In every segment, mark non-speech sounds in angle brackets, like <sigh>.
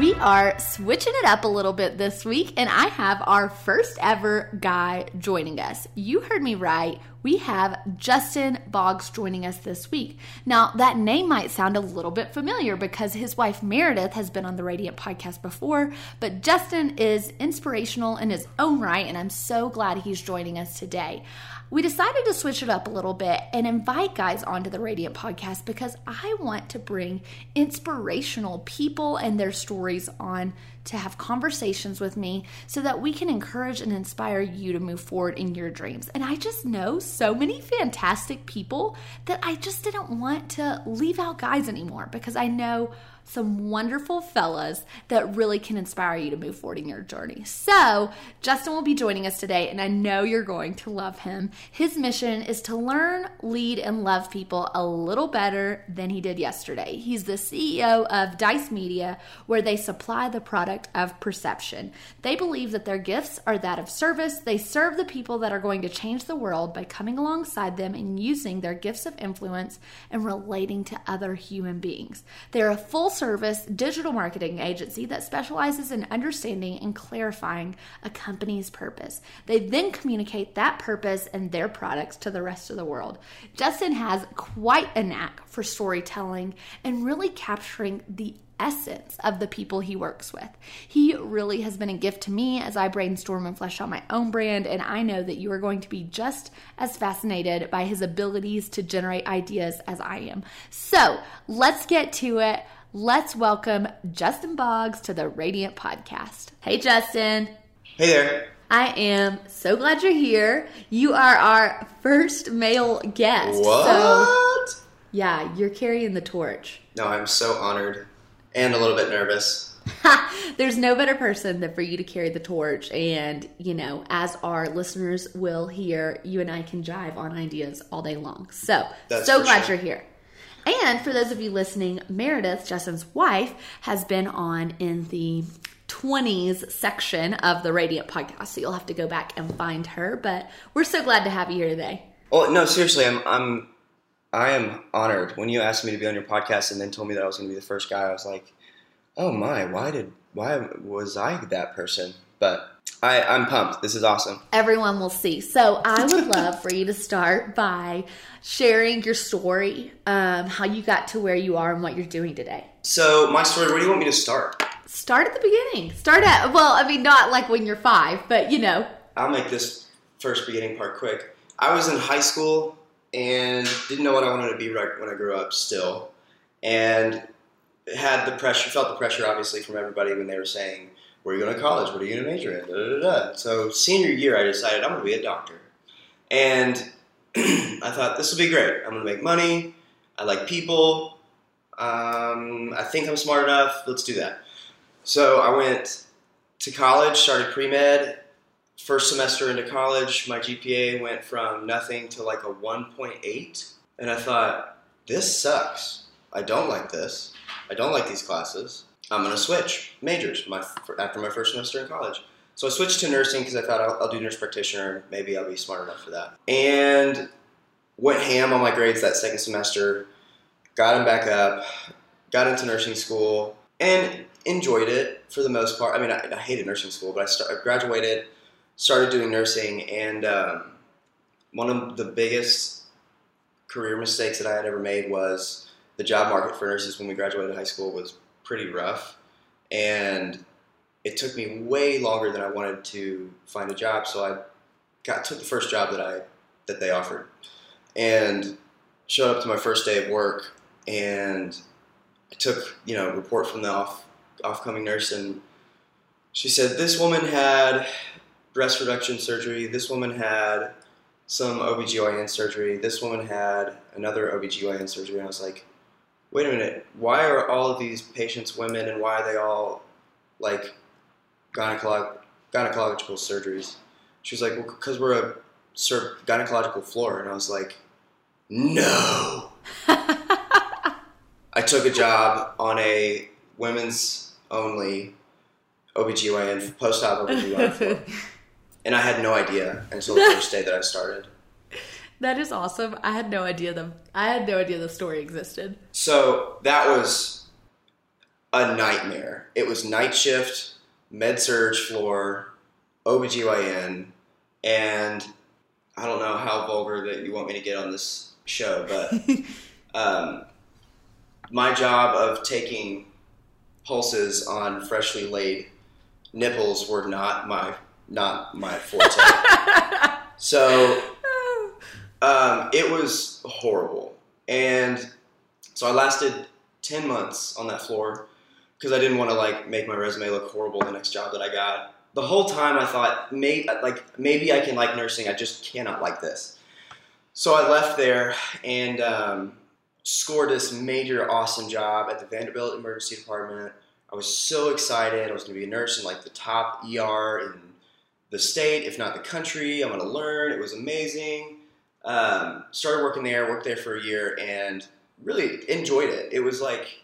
We are switching it up a little bit this week, and I have our first ever guy joining us. You heard me right. We have Justin Boggs joining us this week. Now, that name might sound a little bit familiar because his wife Meredith has been on the Radiant podcast before, but Justin is inspirational in his own right, and I'm so glad he's joining us today we decided to switch it up a little bit and invite guys onto the Radiant podcast because I want to bring inspirational people and their stories on to have conversations with me so that we can encourage and inspire you to move forward in your dreams. And I just know so many fantastic people that I just didn't want to leave out guys anymore because I know some wonderful fellas that really can inspire you to move forward in your journey. So, Justin will be joining us today, and I know you're going to love him. His mission is to learn, lead, and love people a little better than he did yesterday. He's the CEO of Dyce Media, where they supply the product of perception. They believe that their gifts are that of service. They serve the people that are going to change the world by coming alongside them and using their gifts of influence and relating to other human beings. They're a full service digital marketing agency that specializes in understanding and clarifying a company's purpose. They then communicate that purpose and their products to the rest of the world. Justin has quite a knack for storytelling and really capturing the essence of the people he works with. He really has been a gift to me as I brainstorm and flesh out my own brand, and I know that you are going to be just as fascinated by his abilities to generate ideas as I am. So let's get to it. Let's welcome Justin Boggs to the Radiant Podcast. Hey, Justin. Hey there. I am so glad you're here. You are our first male guest. What? So, yeah, you're carrying the torch. No, I'm so honored and a little bit nervous. <laughs> There's no better person than for you to carry the torch. And, you know, as our listeners will hear, you and I can jive on ideas all day long. So, That's so glad sure. you're here. And for those of you listening, Meredith, Justin's wife, has been on in the 20s section of the Radiant podcast. So you'll have to go back and find her. But we're so glad to have you here today. Oh no, seriously, I'm I'm I am honored. When you asked me to be on your podcast and then told me that I was going to be the first guy, I was like, oh my, why did why was I that person? But I I'm pumped. This is awesome. Everyone will see. So I would love for you to start by sharing your story, um, how you got to where you are and what you're doing today. So my story. Where do you want me to start? Start at the beginning. Start at, well, I mean, not like when you're five, but you know. I'll make this first beginning part quick. I was in high school and didn't know what I wanted to be right when I grew up still. And had the pressure, felt the pressure obviously from everybody when they were saying, Where are you going to college? What are you going to major in? Da, da, da, da. So, senior year, I decided I'm going to be a doctor. And <clears throat> I thought, This will be great. I'm going to make money. I like people. Um, I think I'm smart enough. Let's do that. So, I went to college, started pre med, first semester into college, my GPA went from nothing to like a 1.8. And I thought, this sucks. I don't like this. I don't like these classes. I'm going to switch majors my, after my first semester in college. So I switched to nursing because I thought I'll, I'll do nurse practitioner. Maybe I'll be smart enough for that. And went ham on my grades that second semester. Got them back up. Got into nursing school and enjoyed it for the most part. I mean, I, I hated nursing school, but I, start, I graduated started doing nursing, and um, one of the biggest career mistakes that I had ever made was the job market for nurses when we graduated high school was pretty rough, and it took me way longer than I wanted to find a job. So I got took the first job that I that they offered, and showed up to my first day of work, and I took you know report from the off off-coming nurse and she said this woman had breast reduction surgery. This woman had some OBGYN surgery. This woman had another OBGYN surgery. And I was like, wait a minute, why are all of these patients women and why are they all like gynecolog- gynecological surgeries. She was like, well, because we're a sur- gynecological floor. And I was like, no. <laughs> I took a job on a women's only OBGYN, post op OBGYN floor. <laughs> And I had no idea until the first day that I started. That is awesome. I had no idea the I had no idea the story existed. So that was a nightmare. It was night shift, med surge floor, OBGYN, and I don't know how vulgar that you want me to get on this show, but <laughs> um, my job of taking pulses on freshly laid nipples were not my not my forte. <laughs> so um, it was horrible, and so I lasted ten months on that floor because I didn't want to like make my resume look horrible the next job that I got. The whole time I thought, may, like maybe I can like nursing. I just cannot like this. So I left there and um, scored this major awesome job at the Vanderbilt Emergency Department. I was so excited. I was going to be a nurse in like the top ER in the state, if not the country. I'm going to learn. It was amazing. Um, started working there, worked there for a year, and really enjoyed it. It was like,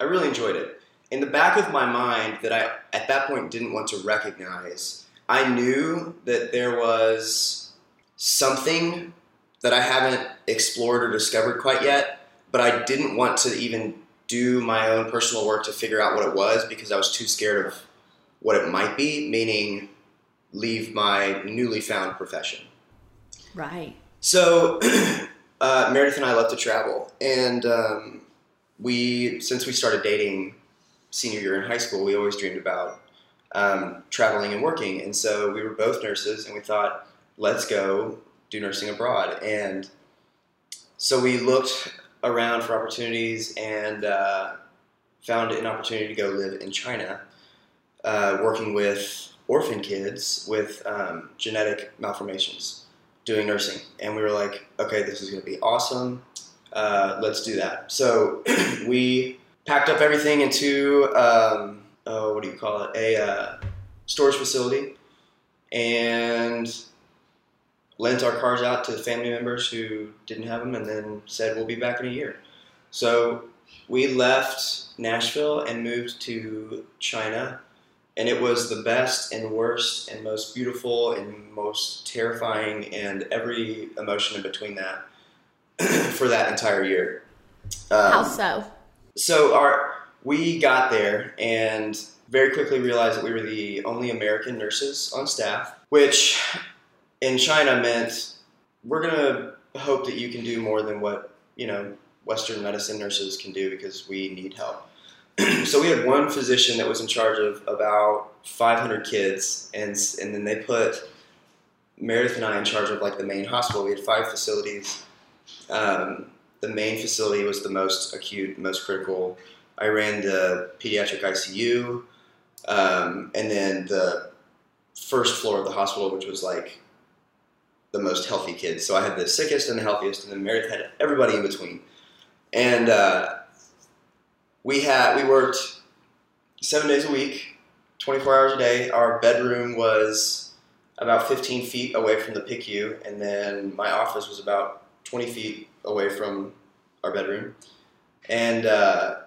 I really enjoyed it. In the back of my mind, that I at that point didn't want to recognize, I knew that there was something that I haven't explored or discovered quite yet, but I didn't want to even do my own personal work to figure out what it was because I was too scared of what it might be, meaning leave my newly found profession. Right. So <clears throat> uh, Meredith and I love to travel, and um, we since we started dating senior year in high school, we always dreamed about um, traveling and working, and so we were both nurses, and we thought, let's go do nursing abroad, and so we looked around for opportunities and uh, found an opportunity to go live in China, uh, working with orphan kids with um, genetic malformations doing nursing, and we were like, okay, this is going to be awesome. Uh, let's do that. So <clears throat> we packed up everything into um, oh, what do you call it? A uh, storage facility, and lent our cars out to family members who didn't have them, and then said we'll be back in a year. So we left Nashville and moved to China and it was the best and worst and most beautiful and most terrifying and every emotion in between that <clears throat> for that entire year. Um, How so? So our we got there and very quickly realized that we were the only American nurses on staff, which in China meant we're gonna hope that you can do more than what you know Western medicine nurses can do because we need help. <clears throat> so we had one physician that was in charge of about 500 kids, and and then they put Meredith and I in charge of like the main hospital. We had five facilities. Um, the main facility was the most acute, most critical. I ran the pediatric ICU, um, and then the first floor of the hospital, which was like the most healthy kids. So I had the sickest and the healthiest, and then Meredith had everybody in between. And uh, we had we worked seven days a week, 24 hours a day. Our bedroom was about 15 feet away from the PICU, and then my office was about 20 feet away from our bedroom. And uh,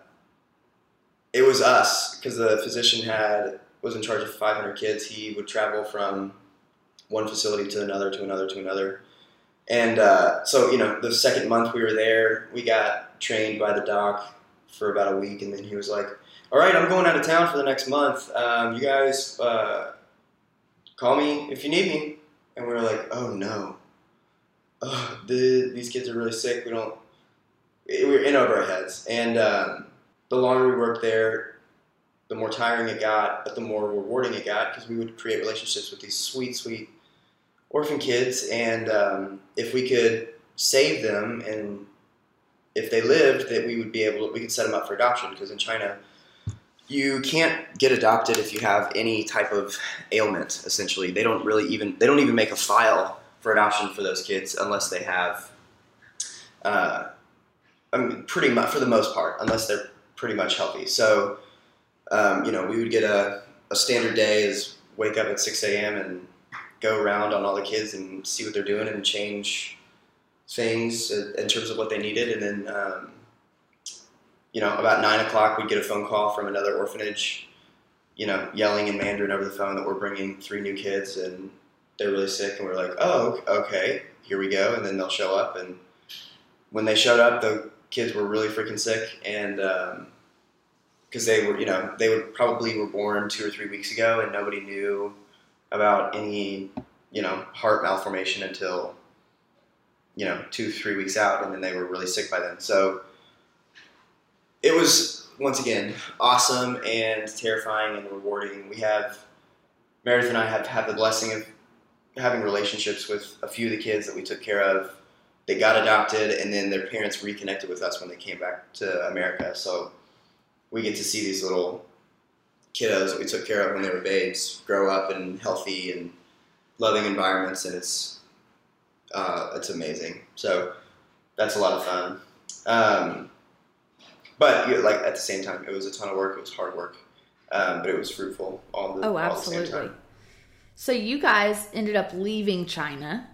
it was us because the physician had was in charge of 500 kids. He would travel from one facility to another, to another, to another. And uh, so, you know, the second month we were there, we got trained by the doc for about a week, and then he was like, "All right, I'm going out of town for the next month. Um, you guys uh, call me if you need me." And we were like, "Oh no, oh, the, these kids are really sick. We don't." We were in over our heads, and um, the longer we worked there, the more tiring it got, but the more rewarding it got because we would create relationships with these sweet, sweet orphan kids, and um, if we could save them and if they lived, that we would be able to, we could set them up for adoption because in China, you can't get adopted if you have any type of ailment. Essentially, they don't really even they don't even make a file for adoption for those kids unless they have, uh, I mean, pretty much for the most part, unless they're pretty much healthy. So um, you know, we would get a, a standard day is wake up at 6 a.m. and go around on all the kids and see what they're doing and change things in terms of what they needed. And then, um, you know, about nine o'clock, we'd get a phone call from another orphanage, you know, yelling in Mandarin over the phone that we're bringing three new kids and they're really sick. And we're like, oh, okay, here we go. And then they'll show up. And when they showed up, the kids were really freaking sick. And, because um, they were, you know, they would probably were born two or three weeks ago and nobody knew about any, you know, heart malformation until you know, two, three weeks out, and then they were really sick by then. So it was, once again, awesome and terrifying and rewarding. We have, Meredith and I have had the blessing of having relationships with a few of the kids that we took care of. They got adopted, and then their parents reconnected with us when they came back to America. So we get to see these little kiddos that we took care of when they were babes grow up in healthy and loving environments, and it's uh, it's amazing. So that's a lot of fun. Um, but you know, like at the same time, it was a ton of work. It was hard work, um, but it was fruitful. All the oh, absolutely. The so you guys ended up leaving China.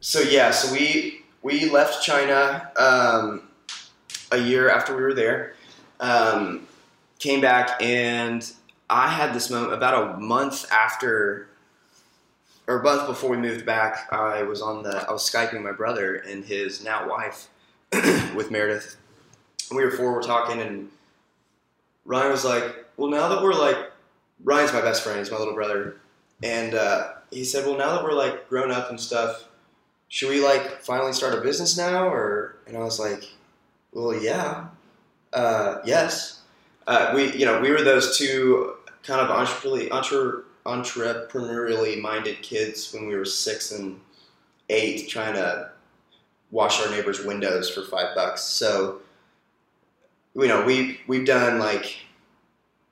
So yeah, so we we left China um, a year after we were there. Um, came back and I had this moment about a month after or a month before we moved back, I was on the I was skyping my brother and his now wife <clears throat> with Meredith. We were four, we're talking, and Ryan was like, "Well, now that we're like, Ryan's my best friend, he's my little brother, and uh, he said, "Well, now that we're like grown up and stuff, should we like finally start a business now?" Or and I was like, "Well, yeah, uh, yes." Uh, we, you know, we were those two kind of entrepreneurially, entre entrepreneurially minded kids when we were six and eight trying to wash our neighbors' windows for five bucks. So, you know, we we've done like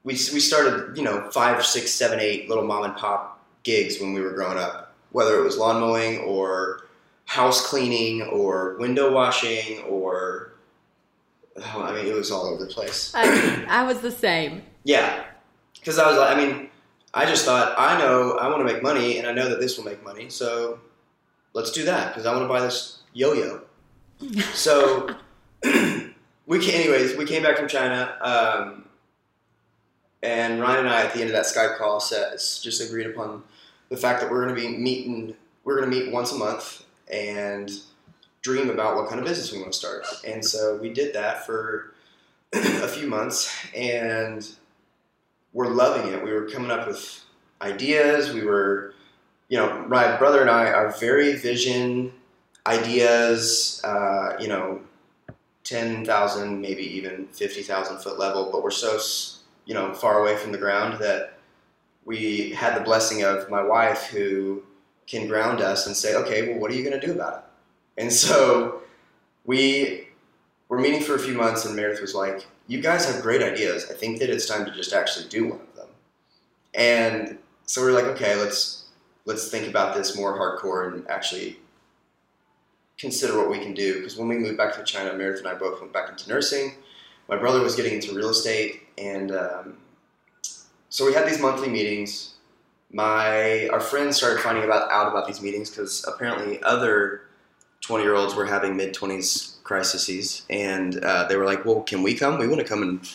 we we started you know five, six, seven, eight little mom and pop gigs when we were growing up, whether it was lawn mowing or house cleaning or window washing or oh, I mean it was all over the place. I, I was the same. Yeah, because I was like, I mean I just thought, I know I want to make money, and I know that this will make money, so let's do that because I want to buy this yo-yo. <laughs> so <clears throat> we came, anyways, we came back from China, um, and Ryan and I at the end of that Skype call just agreed upon the fact that we're going to be meeting. We're going to meet once a month and dream about what kind of business we want to start. And so we did that for <clears throat> a few months, and were loving it. We were coming up with ideas. We were, you know, my brother and I are very vision ideas. Uh, you know, ten thousand, maybe even fifty thousand foot level, but we're so you know far away from the ground that we had the blessing of my wife who can ground us and say, okay, well, what are you going to do about it? And so we were meeting for a few months, and Meredith was like, you guys have great ideas. I think that it's time to just actually do one of them. And so we are like, okay, let's let's think about this more hardcore and actually consider what we can do. Because when we moved back to China, Meredith and I both went back into nursing. My brother was getting into real estate, and um, so we had these monthly meetings. My our friends started finding about out about these meetings because apparently other twenty year olds were having mid twenties crises, and uh, they were like, "Well, can we come? We want to come and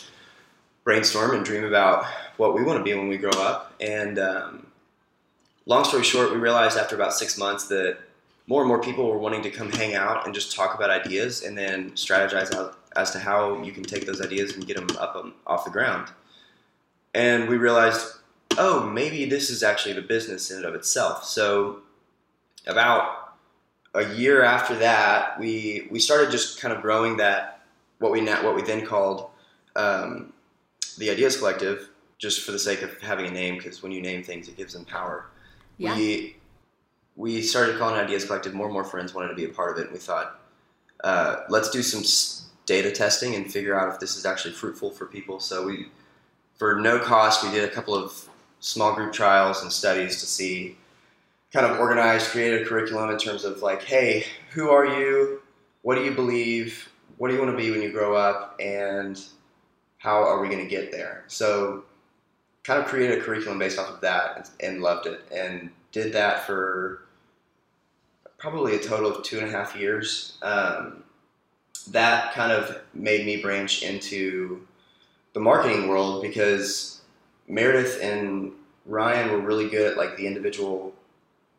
brainstorm and dream about what we want to be when we grow up." And um, long story short, we realized after about six months that more and more people were wanting to come hang out and just talk about ideas, and then strategize out as to how you can take those ideas and get them up um, off the ground. And we realized, oh, maybe this is actually the business in and of itself. So about a year after that, we we started just kind of growing that what we what we then called um, the Ideas Collective, just for the sake of having a name, because when you name things, it gives them power. Yeah. We we started calling it Ideas Collective. More and more friends wanted to be a part of it, and we thought, uh, let's do some data testing and figure out if this is actually fruitful for people. So we, for no cost, we did a couple of small group trials and studies to see kind of organized, created a curriculum in terms of like, hey, who are you? What do you believe? What do you want to be when you grow up? And how are we going to get there? So kind of created a curriculum based off of that and, loved it and did that for probably a total of two and a half years. Um, that kind of made me branch into the marketing world because Meredith and Ryan were really good at like the individual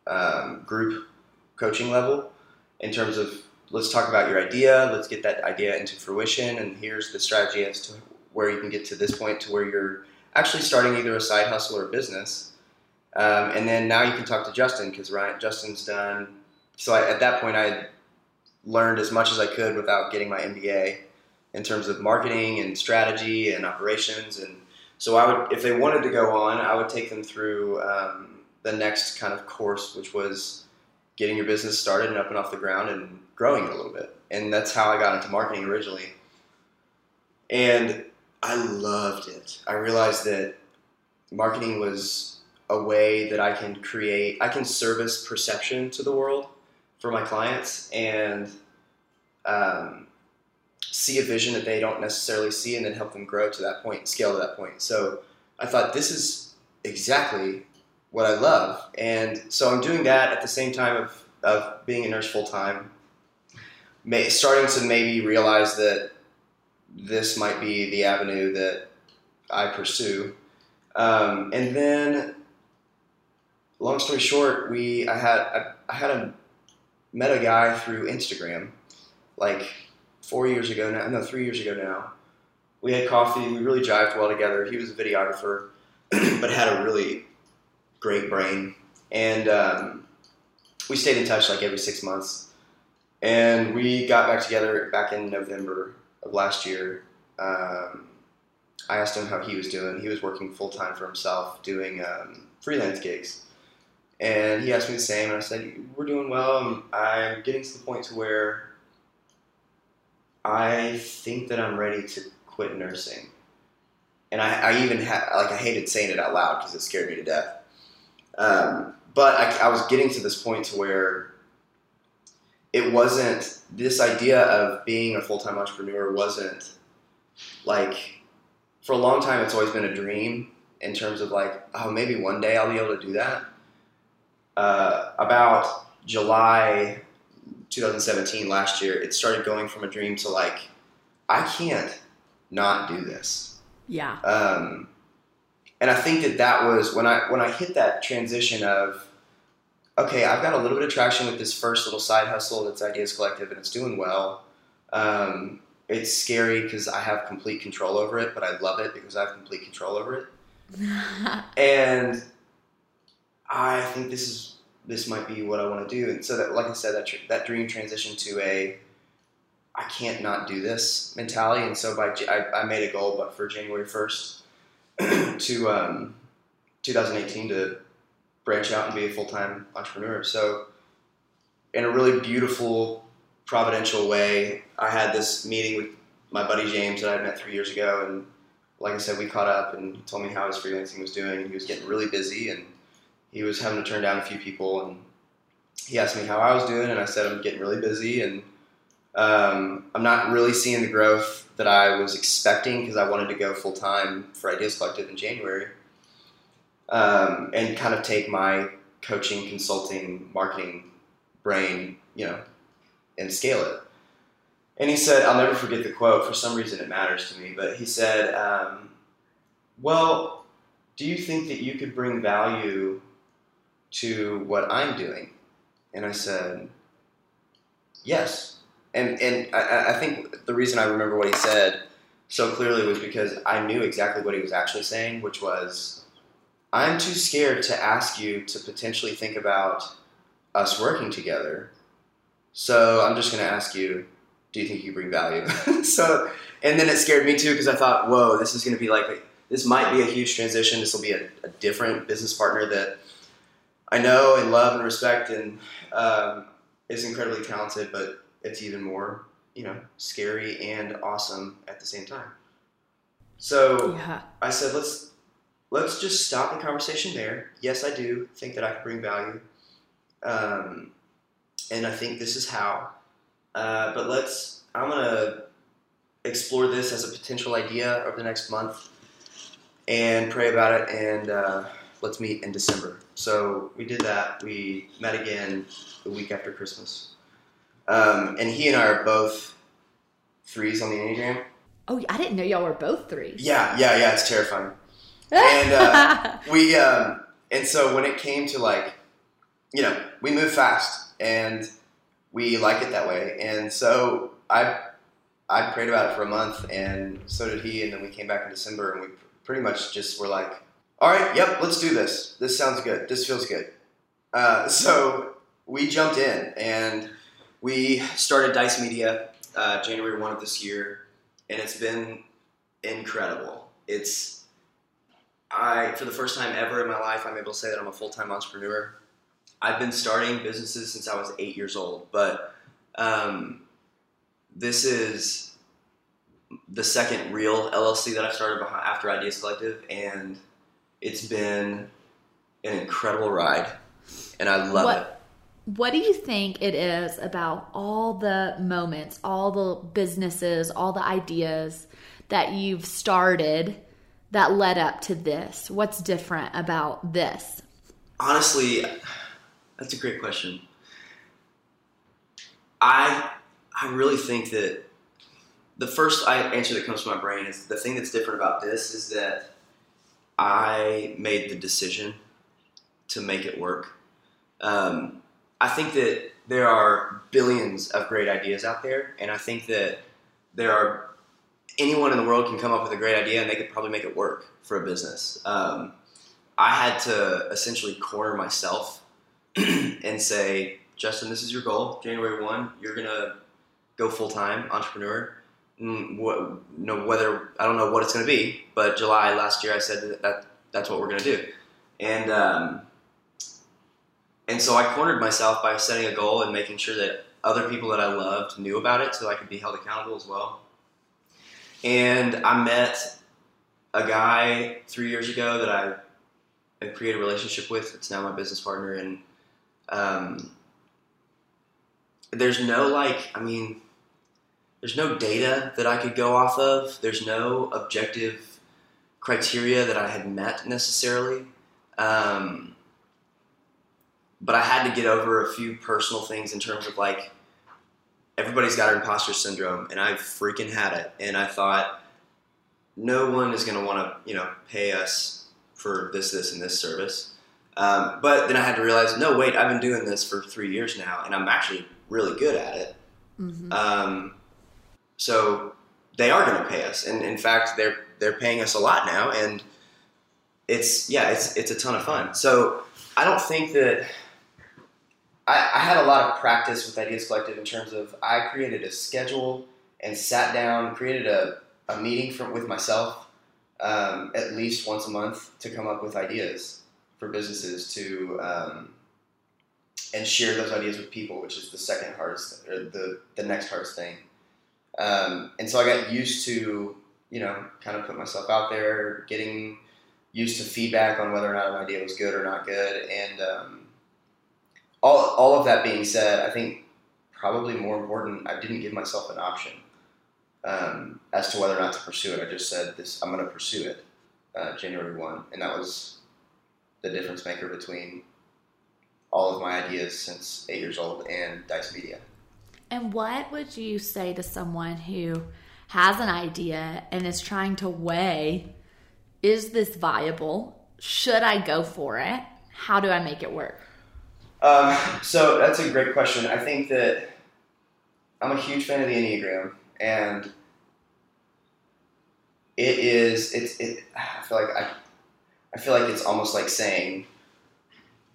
um, group coaching level in terms of let's talk about your idea, let's get that idea into fruition, and here's the strategy as to where you can get to this point to where you're actually starting either a side hustle or a business. Um, and then now you can talk to Justin because Ryan Justin's done. So I, at that point, I learned as much as I could without getting my MBA in terms of marketing and strategy and operations. And so I would, if they wanted to go on, I would take them through um, the next kind of course, which was getting your business started and up and off the ground and growing it a little bit. And that's how I got into marketing originally. And I loved it. I realized that marketing was a way that I can create, I can service perception to the world for my clients and um, see a vision that they don't necessarily see and then help them grow to that point, scale to that point. So I thought this is exactly what I love. And so I'm doing that at the same time of, of being a nurse full time, starting to maybe realize that this might be the avenue that I pursue. Um, and then, long story short, we I had I, I had a met a guy through Instagram, like four years ago now. No, three years ago now. We had coffee. We really jived well together. He was a videographer, <clears throat> but had a really great brain, and um, we stayed in touch like every six months. And we got back together back in November of last year, um, I asked him how he was doing. He was working full time for himself, doing um, freelance gigs, and he asked me the same. And I said, "We're doing well. I'm getting to the point to where I think that I'm ready to quit nursing." And I, I even had like I hated saying it out loud because it scared me to death. Um, but I, I was getting to this point to where it wasn't this idea of being a full-time entrepreneur wasn't like for a long time it's always been a dream in terms of like oh maybe one day i'll be able to do that. Uh, about july 2017 last year it started going from a dream to like i can't not do this. Yeah. Um, and i think that that was when i when i hit that transition of okay, I've got a little bit of traction with this first little side hustle that's Ideas Collective and it's doing well. Um, it's scary because I have complete control over it, but I love it because I have complete control over it. <laughs> and I think this is this might be what I want to do. And so that, like I said, that tr- that dream transition to a I can't not do this mentality. And so by I, I made a goal, but for January first <clears throat> to um, 2018 to branch out and be a full time entrepreneur. So, in a really beautiful, providential way, I had this meeting with my buddy James that I had met three years ago, and like I said, we caught up, and he told me how his freelancing was doing. He was getting really busy, and he was having to turn down a few people, and he asked me how I was doing, and I said I'm getting really busy, and um, I'm not really seeing the growth that I was expecting because I wanted to go full time for Ideas Collective in January um, and kind of take my coaching, consulting, marketing brain, you know, and scale it. And he said, I'll never forget the quote. For some reason, it matters to me. But he said, um, "Well, do you think that you could bring value to what I'm doing?" And I said, "Yes." And and I, I think the reason I remember what he said so clearly was because I knew exactly what he was actually saying, which was I'm too scared to ask you to potentially think about us working together. So I'm just going to ask you, do you think you bring value? <laughs> so, and then it scared me too because I thought, whoa, this is going to be like, this might be a huge transition. This will be a, a, different business partner that I know and love and respect and um, is incredibly talented, but it's even more, you know, scary and awesome at the same time. So yeah. I said, let's let's just stop the conversation there. Yes, I do think that I can bring value, um, and I think this is how. Uh, but let's. I'm gonna explore this as a potential idea over the next month, and pray about it, and uh, let's meet in December. So we did that. We met again the week after Christmas, um, and he and I are both threes on the enneagram. Oh, I didn't know y'all were both threes. Yeah, yeah, yeah. It's terrifying. <laughs> and uh, we um, and so when it came to like, you know, we move fast and we like it that way, and so I I prayed about it for a month, and so did he, and then we came back in December, and we pretty much just were like, all right, yep, let's do this. This sounds good. This feels good. Uh, so we jumped in and we started Dyce Media uh, January 1 of this year, and it's been incredible. It's, I, for the first time ever in my life, I'm able to say that I'm a full time entrepreneur. I've been starting businesses since I was eight years old, but um, this is the second real LLC that I started behind, after Ideas Collective, and it's been an incredible ride, and I love What- it. What do you think it is about all the moments, all the businesses, all the ideas that you've started that led up to this? What's different about this? Honestly, that's a great question. I I really think that the first answer that comes to my brain is the thing that's different about this is that I made the decision to make it work. Um, I think that there are billions of great ideas out there, and I think that there are anyone in the world can come up with a great idea and they could probably make it work for a business. Um, I had to essentially corner myself <clears throat> and say, Justin, this is your goal. January one, you're gonna go full time entrepreneur. Mm, what, no, whether I don't know what it's gonna be, but July last year I said that, that that's what we're gonna do, and um, and so I cornered myself by setting a goal and making sure that other people that I loved knew about it, so I could be held accountable as well. And I met a guy three years ago that I created a relationship with. It's now my business partner, and um, there's no like, I mean, there's no data that I could go off of. There's no objective criteria that I had met necessarily. Um, but I had to get over a few personal things in terms of like, everybody's got imposter syndrome, and I freaking had it. And I thought, no one is going to want to, you know, pay us for this, this, and this service. Um, but then I had to realize, no, wait, I've been doing this for three years now, and I'm actually really good at it. Mhm. Um, so they are going to pay us, and in fact, they're they're paying us a lot now, and it's yeah, it's it's a ton of fun. So I don't think that I, I had a lot of practice with Ideas Collective in terms of I created a schedule and sat down, created a, a meeting from with myself um, at least once a month to come up with ideas for businesses to um, and share those ideas with people, which is the second hardest or the the next hardest thing. Um, and so I got used to you know kind of put myself out there, getting used to feedback on whether or not an idea was good or not good, and um, all all of that being said, I think probably more important, I didn't give myself an option um, as to whether or not to pursue it. I just said this, I'm going to pursue it, uh, January one, and that was the difference maker between all of my ideas since eight years old and Dyce Media. And what would you say to someone who has an idea and is trying to weigh is this viable? Should I go for it? How do I make it work? Um, so that's a great question. I think that I'm a huge fan of the Enneagram, and it is it's it. I feel like I, I feel like it's almost like saying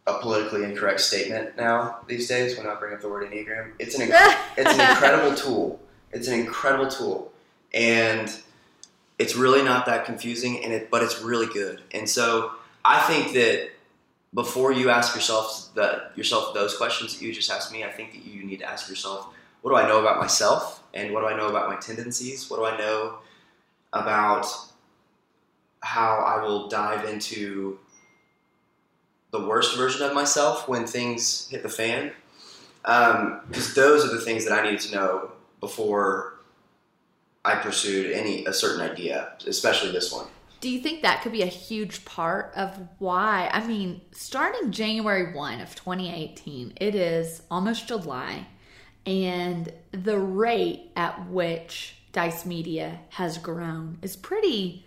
a politically incorrect statement now these days when I bring up the word Enneagram. It's an inc- <laughs> it's an incredible tool. It's an incredible tool, and it's really not that confusing, and it but it's really good. And so I think that before you ask yourself the, yourself those questions that you just asked me, I think that you need to ask yourself, what do I know about myself, and what do I know about my tendencies? What do I know about how I will dive into the worst version of myself when things hit the fan? Um, because those are the things that I needed to know before I pursued any a certain idea, especially this one. Do you think that could be a huge part of why? I mean, starting January 1 of 2018, it is almost July, and the rate at which Dyce Media has grown is pretty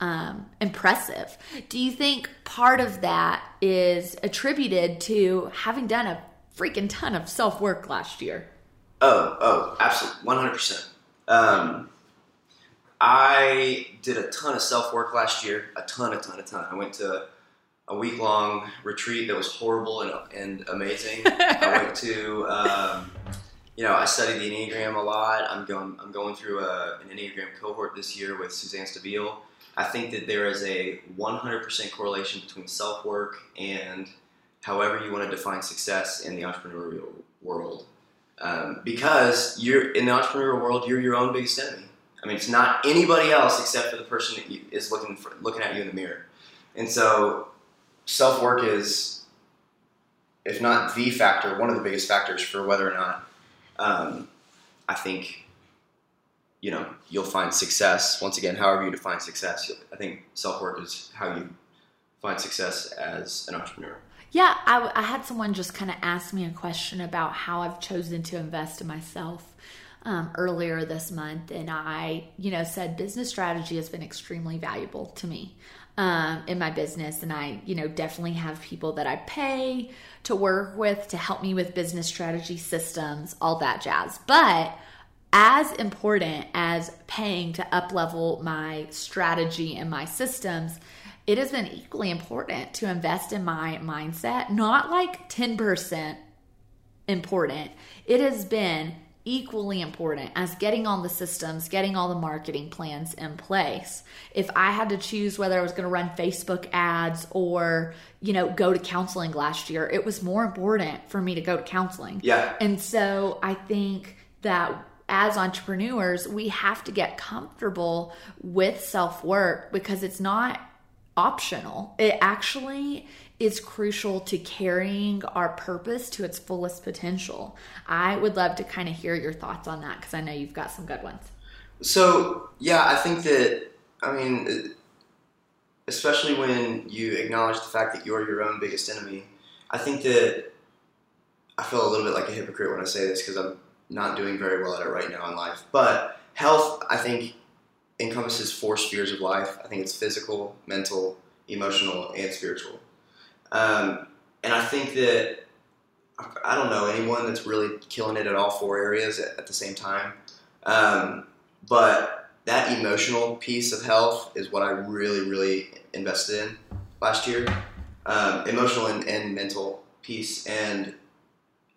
um, impressive. Do you think part of that is attributed to having done a freaking ton of self work last year? Oh, oh, absolutely, one hundred percent. Um, I did a ton of self work last year, a ton, a ton, a ton. I went to a week long retreat that was horrible and, and amazing. <laughs> I went to, um, you know, I studied the Enneagram a lot. I'm going, I'm going through a, an Enneagram cohort this year with Suzanne Stabile. I think that there is a 100% correlation between self work and however you want to define success in the entrepreneurial world. Um, because you're in the entrepreneurial world, you're your own biggest enemy. I mean, it's not anybody else except for the person that you, is looking for, looking at you in the mirror. And so, self work is, if not the factor, one of the biggest factors for whether or not um, I think you know you'll find success. Once again, however you define success, I think self work is how you find success as an entrepreneur. Yeah, I, I had someone just kind of ask me a question about how I've chosen to invest in myself um, earlier this month, and I, you know, said business strategy has been extremely valuable to me um, in my business, and I, you know, definitely have people that I pay to work with to help me with business strategy systems, all that jazz. But as important as paying to up level my strategy and my systems, it has been equally important to invest in my mindset, not like 10% important. It has been equally important as getting all the systems, getting all the marketing plans in place. If I had to choose whether I was going to run Facebook ads or, you know, go to counseling last year, it was more important for me to go to counseling. Yeah. And so I think that as entrepreneurs, we have to get comfortable with self work because it's not optional. It actually is crucial to carrying our purpose to its fullest potential. I would love to kind of hear your thoughts on that because I know you've got some good ones. So, yeah, I think that, I mean, especially when you acknowledge the fact that you're your own biggest enemy, I think that I feel a little bit like a hypocrite when I say this because I'm not doing very well at it right now in life. But health, I think, encompasses four spheres of life. I think it's physical, mental, emotional, and spiritual. Um, and I think that I don't know anyone that's really killing it at all four areas at, at the same time. Um, but that emotional piece of health is what I really, really invested in last year. Um, emotional and, and mental piece, and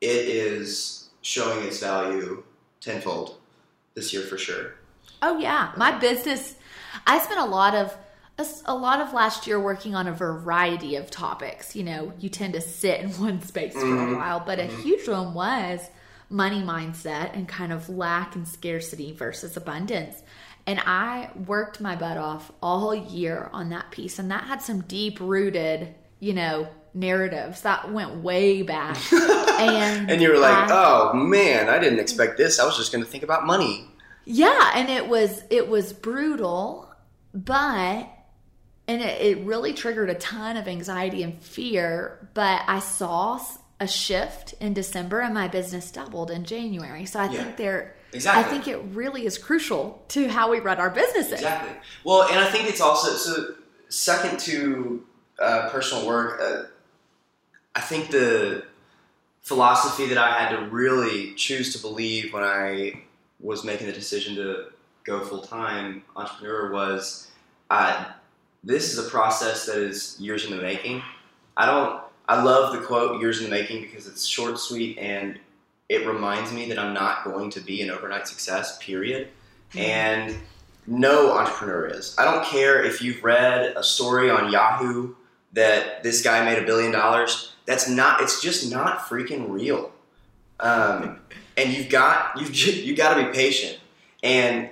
it is showing its value tenfold this year for sure. Oh yeah, my business. I spent a lot of a, a, lot of last year working on a variety of topics. You know, you tend to sit in <laughs> one space for mm-hmm. a while, but a mm-hmm. huge one was money mindset and kind of lack and scarcity versus abundance. And I worked my butt off all year on that piece, and that had some deep rooted, you know, narratives that went way back. <laughs> and and you were like, I, "Oh man, I didn't expect this. I was just going to think about money." Yeah, and it was it was brutal, but and it, it really triggered a ton of anxiety and fear. But I saw a shift in December, and my business doubled in January. So I yeah. think there. Exactly. I think it really is crucial to how we run our businesses. Exactly. Well, and I think it's also so. Second to uh, personal work, uh, I think the philosophy that I had to really choose to believe when I was making the decision to go full time entrepreneur was uh, this is a process that is years in the making. I don't. I love the quote "years in the making" because it's short, sweet, and it reminds me that I'm not going to be an overnight success. Period. Mm-hmm. And no entrepreneur is. I don't care if you've read a story on Yahoo that this guy made a billion dollars. That's not. It's just not freaking real. Um, and you've got you've you got to be patient. And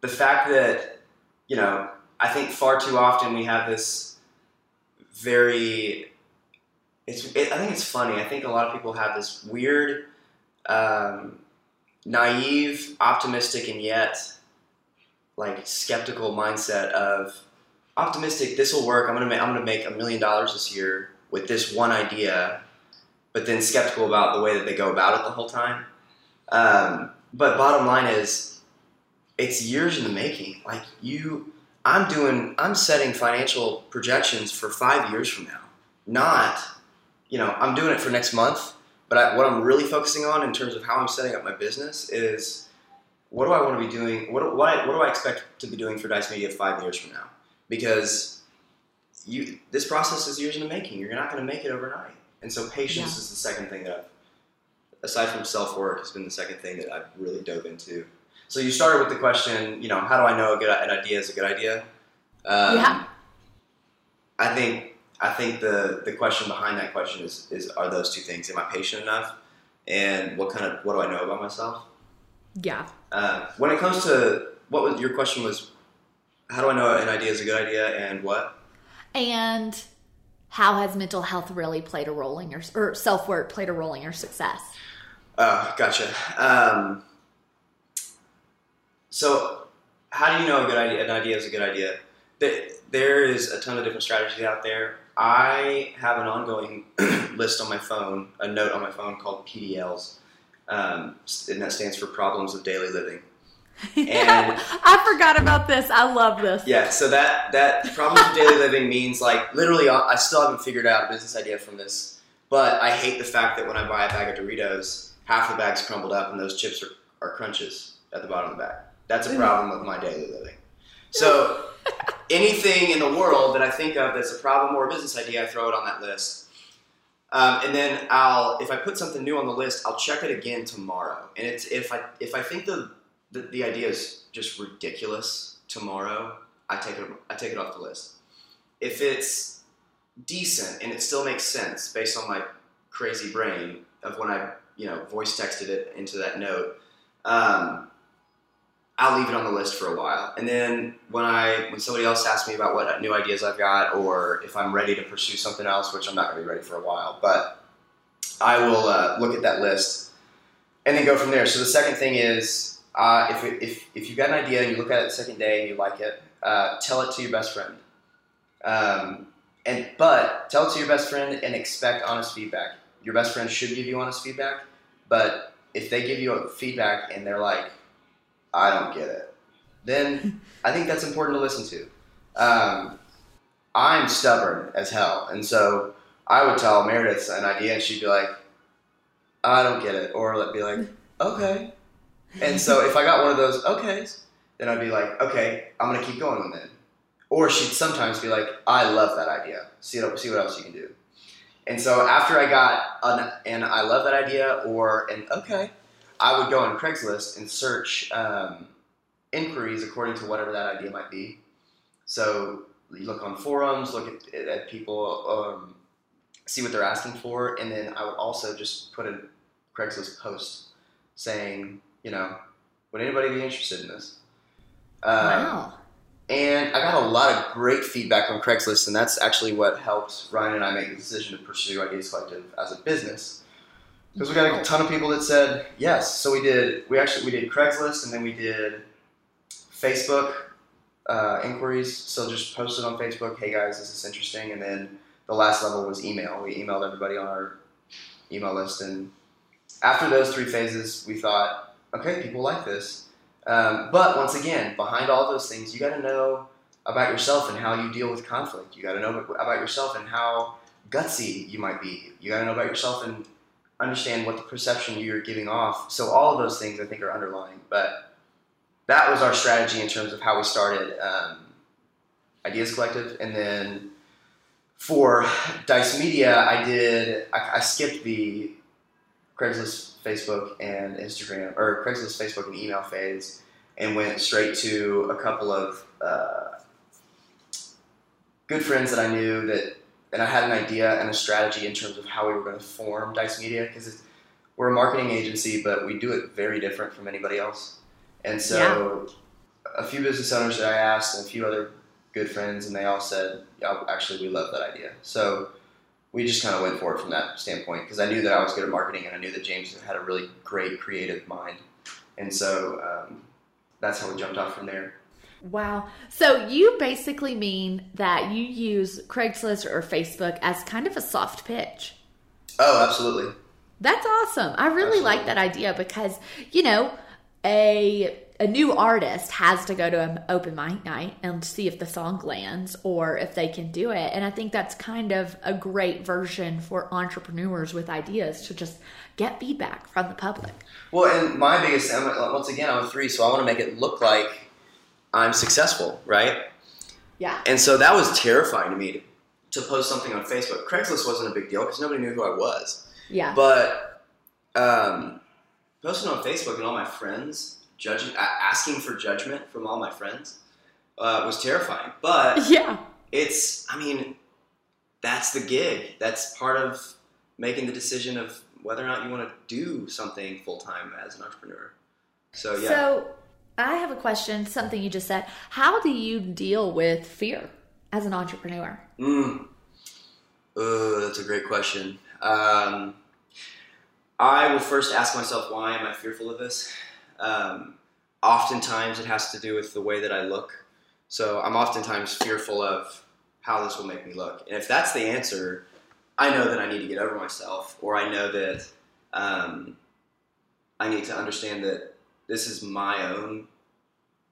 the fact that you know I think far too often we have this very. It's. It, I think it's funny. I think a lot of people have this weird, um, naive, optimistic, and yet like skeptical mindset of optimistic. This will work. I'm gonna make I'm gonna make a million dollars this year with this one idea, but then skeptical about the way that they go about it the whole time. Um, but bottom line is, it's years in the making. Like you, I'm doing, I'm setting financial projections for five years from now. Not, you know, I'm doing it for next month. But I, what I'm really focusing on in terms of how I'm setting up my business is what do I want to be doing? What, what, what do I expect to be doing for Dyce Media five years from now? Because you, this process is years in the making. You're not going to make it overnight. And so patience Yeah. is the second thing that I've, aside from self work, has been the second thing that I've really dove into. So you started with the question, you know, how do I know a good an idea is a good idea? Um, Yeah. I think I think the the question behind that question is is are those two things? Am I patient enough? And what kind of what do I know about myself? Yeah. Uh, when it comes to what was your question was, how do I know an idea is a good idea and what? And how has mental health really played a role in your or self work played a role in your success? Oh, gotcha. Um, so, how do you know a good idea? An idea is a good idea. There- There is a ton of different strategies out there. I have an ongoing <clears throat> list on my phone, a note on my phone called PDLs, um, and that stands for Problems of Daily Living. <laughs> And- I forgot about this. I love this. Yeah, so that that problems of daily living means like literally, I still haven't figured out a business idea from this. But I hate the fact that when I buy a bag of Doritos, half the bag's crumbled up and those chips are, are crunches at the bottom of the bag. That's a problem with my daily living. So <laughs> anything in the world that I think of that's a problem or a business idea, I throw it on that list. Um, and then I'll, if I put something new on the list, I'll check it again tomorrow. And it's if I if I think the the, the idea is just ridiculous tomorrow, I take it I take it off the list. If it's decent and it still makes sense based on my crazy brain of when I you know voice texted it into that note, um, I'll leave it on the list for a while. And then when I when somebody else asks me about what new ideas I've got or if I'm ready to pursue something else, which I'm not going to be ready for a while, but I will uh, look at that list and then go from there. So the second thing is uh, if, if if you got an idea and you look at it the second day and you like it, uh, tell it to your best friend. Um, and but tell it to your best friend and expect honest feedback. Your best friend should give you honest feedback, but if they give you a feedback and they're like, "I don't get it," then <laughs> I think that's important to listen to. Um, I'm stubborn as hell, and so I would tell Meredith an idea, and she'd be like, "I don't get it," or let be like, "Okay." And so if I got one of those okays, then I'd be like, "Okay, I'm gonna keep going with it." Or she'd sometimes be like, "I love that idea. See what see what else you can do." And so after I got an and I love that idea or an okay, I would go on Craigslist and search um, inquiries according to whatever that idea might be. So you look on forums, look at, at people, um, see what they're asking for, and then I would also just put a Craigslist post saying, you know, would anybody be interested in this? Um, wow. and I got a lot of great feedback on Craigslist, and that's actually what helped Ryan and I make the decision to pursue Ideas Collective as a business. Because we got a ton of people that said yes. So we did. We actually we did Craigslist, and then we did Facebook uh, inquiries. So just posted on Facebook, "Hey guys, this is this interesting?" And then the last level was email. We emailed everybody on our email list, and after those three phases, we thought, okay, people like this. Um, but once again, behind all those things, you got to know about yourself and how you deal with conflict. You got to know about yourself and how gutsy you might be. You got to know about yourself and understand what the perception you're giving off. So all of those things I think are underlying. But that was our strategy in terms of how we started um, Ideas Collective, and then for Dyce Media, I did I, I skipped the Craigslist, Facebook, and Instagram, or Craigslist, Facebook, and email phase, and went straight to a couple of uh, good friends that I knew that, and I had an idea and a strategy in terms of how we were going to form Dyce Media because we're a marketing agency, but we do it very different from anybody else. And so, a few business owners that I asked, and a few other good friends, and they all said, "Yeah, actually, we love that idea." So we just kind of went for it from that standpoint because I knew that I was good at marketing and I knew that James had a really great creative mind, and so um, that's how we jumped off from there. Wow. So you basically mean that you use Craigslist or Facebook as kind of a soft pitch. Oh, absolutely. That's awesome. I really Absolutely. like that idea because, you know, a a new artist has to go to an open mic night and see if the song lands or if they can do it. And I think that's kind of a great version for entrepreneurs with ideas to just get feedback from the public. Well, and my biggest once again, I'm a three, so I want to make it look like I'm successful, right? Yeah. And so that was terrifying to me to, to post something on Facebook. Craigslist wasn't a big deal because nobody knew who I was. Yeah. But um, posting on Facebook and all my friends judging, asking for judgment from all my friends uh, was terrifying. But <laughs> yeah. it's, I mean, that's the gig. That's part of making the decision of whether or not you want to do something full time as an entrepreneur. So yeah. So I have a question, something you just said. How do you deal with fear as an entrepreneur? Mm. Uh, that's a great question. Um, I will first ask myself, why am I fearful of this? Um, oftentimes, it has to do with the way that I look. So I'm oftentimes fearful of how this will make me look. And if that's the answer, I know that I need to get over myself, or I know that um, I need to understand that this is my own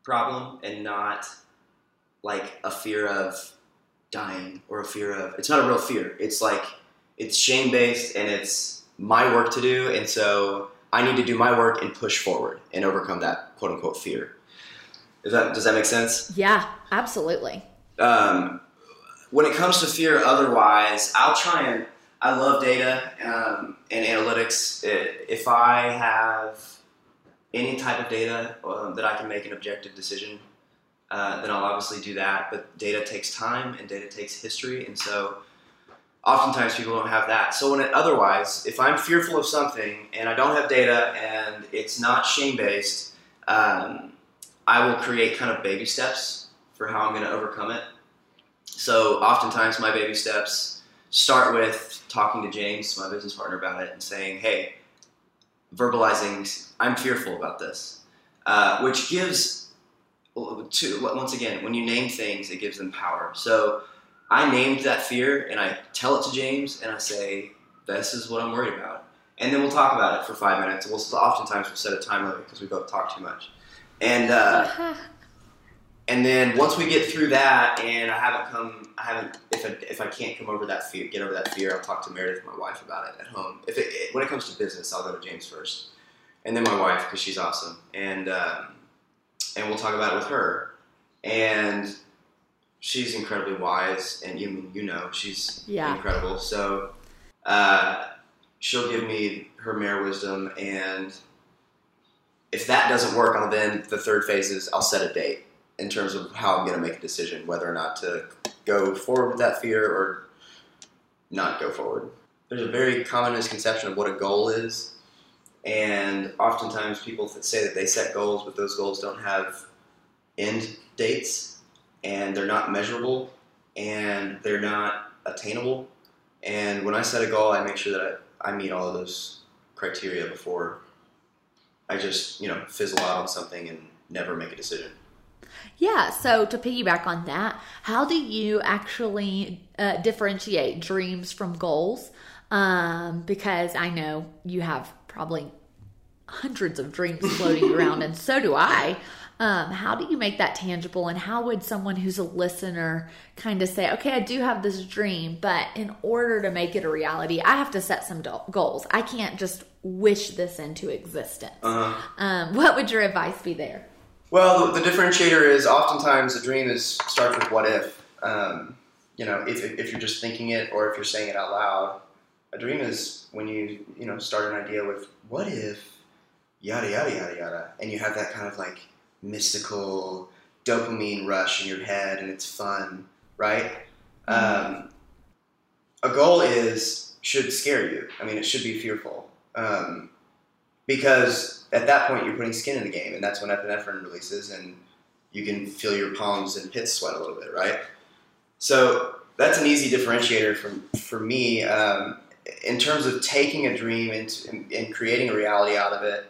problem and not like a fear of dying or a fear of it's not a real fear it's like it's shame based and it's my work to do and so i need to do my work and push forward and overcome that quote unquote fear. Is that, does that make sense? Yeah, absolutely. um, when it comes to fear otherwise i'll try and i love data um, and analytics. If i have any type of data um, that i can make an objective decision uh, then i'll obviously do that but data takes time and data takes history and so oftentimes people don't have that so when it otherwise if i'm fearful of something and i don't have data and it's not shame based um, i will create kind of baby steps for how i'm going to overcome it so oftentimes my baby steps start with talking to James, my business partner, about it and saying, "Hey, verbalizing, I'm fearful about this," uh, which gives to once again when you name things, it gives them power. So I named that fear and I tell it to James and I say, "This is what I'm worried about," and then we'll talk about it for five minutes. We'll oftentimes we'll set a time limit because we both talk too much, and. Uh, <laughs> and then once we get through that, and I haven't come, I haven't. If I, if I can't come over that fear, get over that fear, I'll talk to Meredith, my wife, about it at home. If it, it- when it comes to business, I'll go to James first, and then my wife because she's awesome, and um, and we'll talk about it with her, and she's incredibly wise, and you mean you know she's Yeah. incredible. So uh, she'll give me her mayor wisdom, and if that doesn't work, I'll then the third phase is I'll set a date in terms of how I'm going to make a decision whether or not to go forward with that fear or not go forward. There's a very common misconception of what a goal is, and oftentimes people say that they set goals, but those goals don't have end dates, and they're not measurable, and they're not attainable. And when I set a goal, I make sure that I, I meet all of those criteria before I just you know fizzle out on something and never make a decision. Yeah, so to piggyback on that, how do you actually uh, differentiate dreams from goals? Um, because I know you have probably hundreds of dreams floating around, and so do I. <laughs> Um, how do you make that tangible, and how would someone who's a listener kind of say, okay, I do have this dream, but in order to make it a reality, I have to set some do- goals. I can't just wish this into existence. Uh-huh. Um, what would your advice be there? Well, the, the differentiator is oftentimes a dream is starts with what if. Um, you know, if, if you're just thinking it or if you're saying it out loud. A dream is when you you know start an idea with what if yada yada yada yada, and you have that kind of like mystical dopamine rush in your head, and it's fun, right? Um, a goal is should scare you. I mean, it should be fearful. Um, because at that point you're putting skin in the game, and that's when epinephrine releases, and you can feel your palms and pits sweat a little bit, right? So that's an easy differentiator for for me um, in terms of taking a dream and, and, and creating a reality out of it.